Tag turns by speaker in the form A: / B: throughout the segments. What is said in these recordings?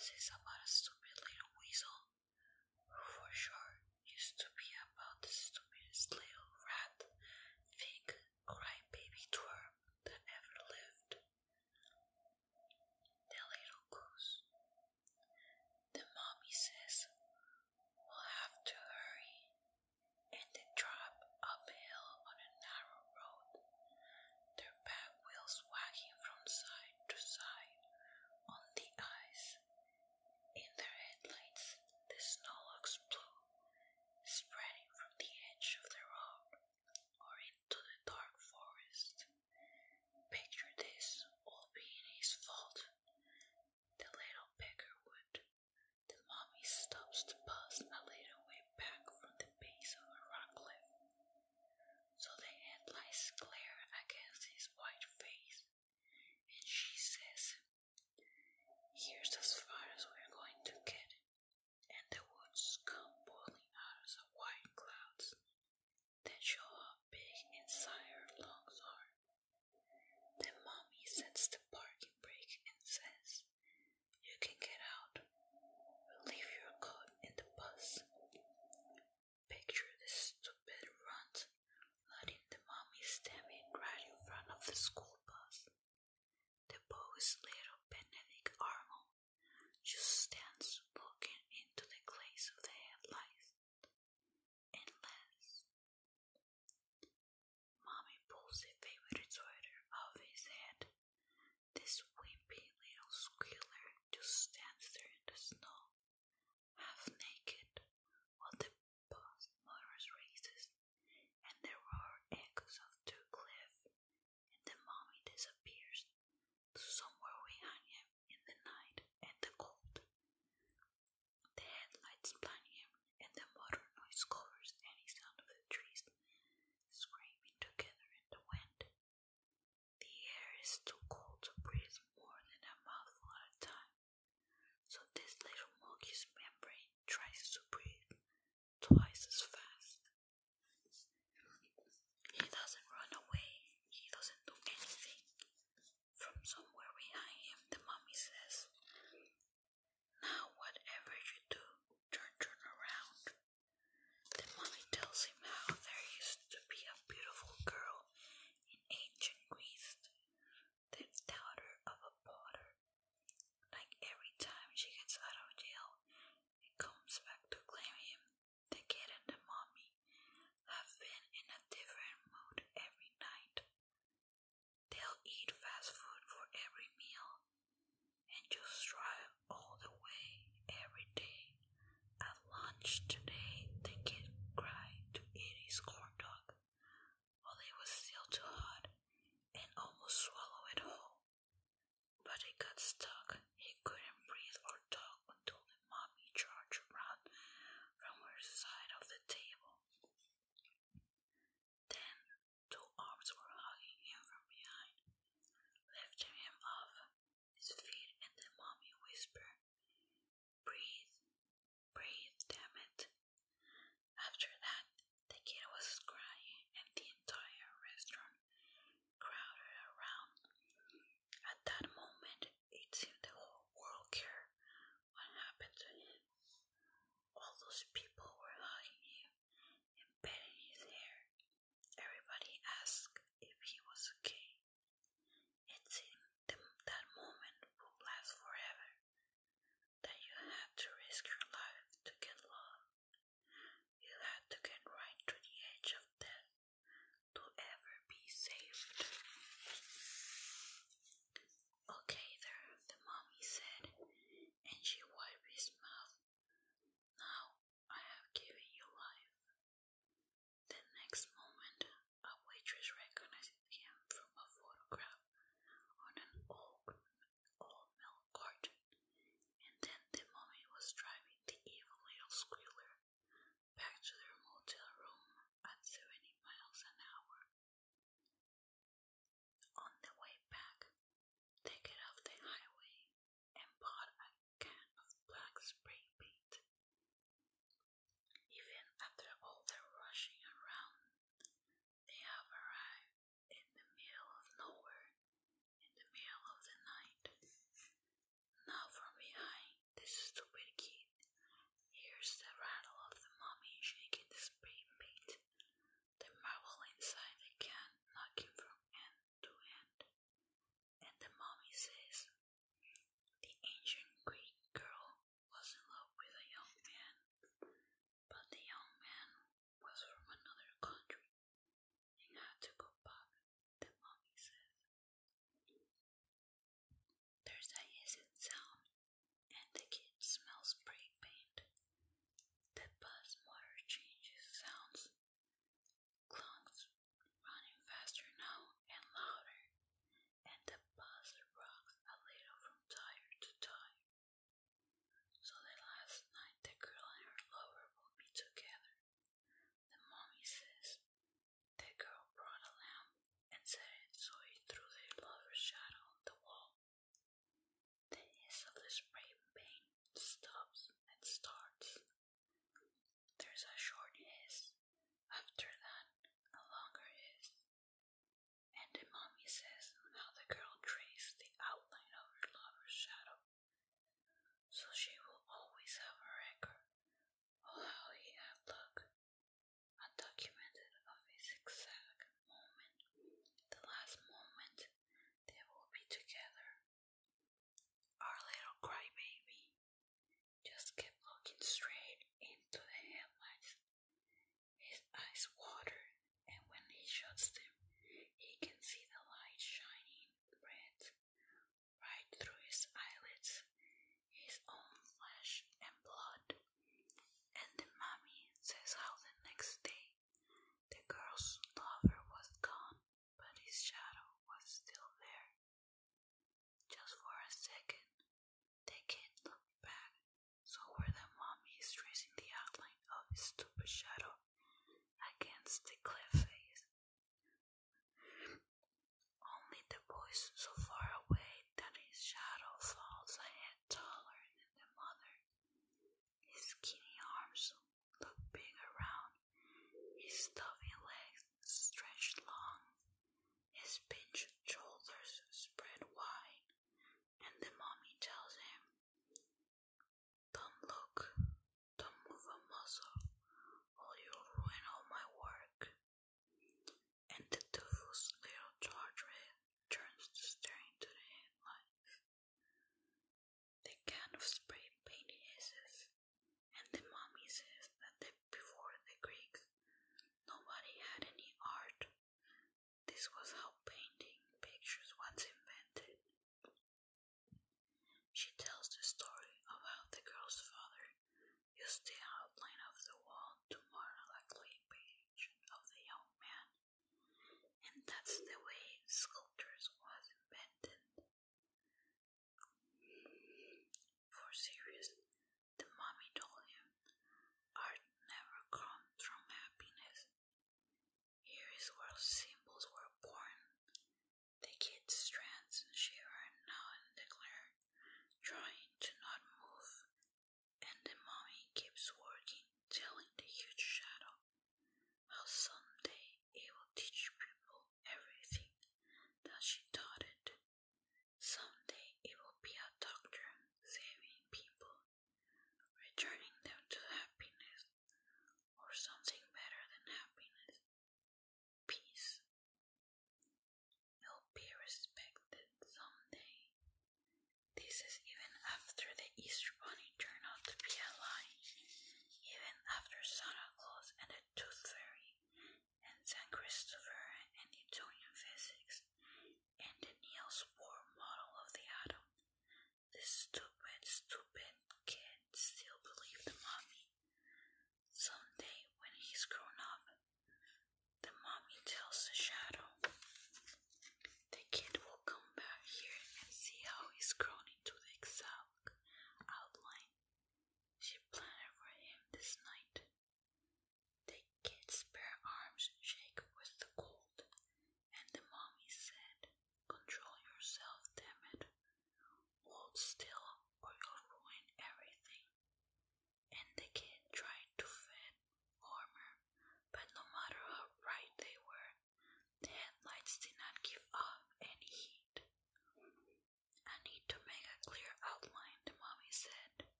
A: c'est ça. Shadow against the cliff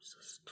A: just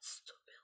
A: stupid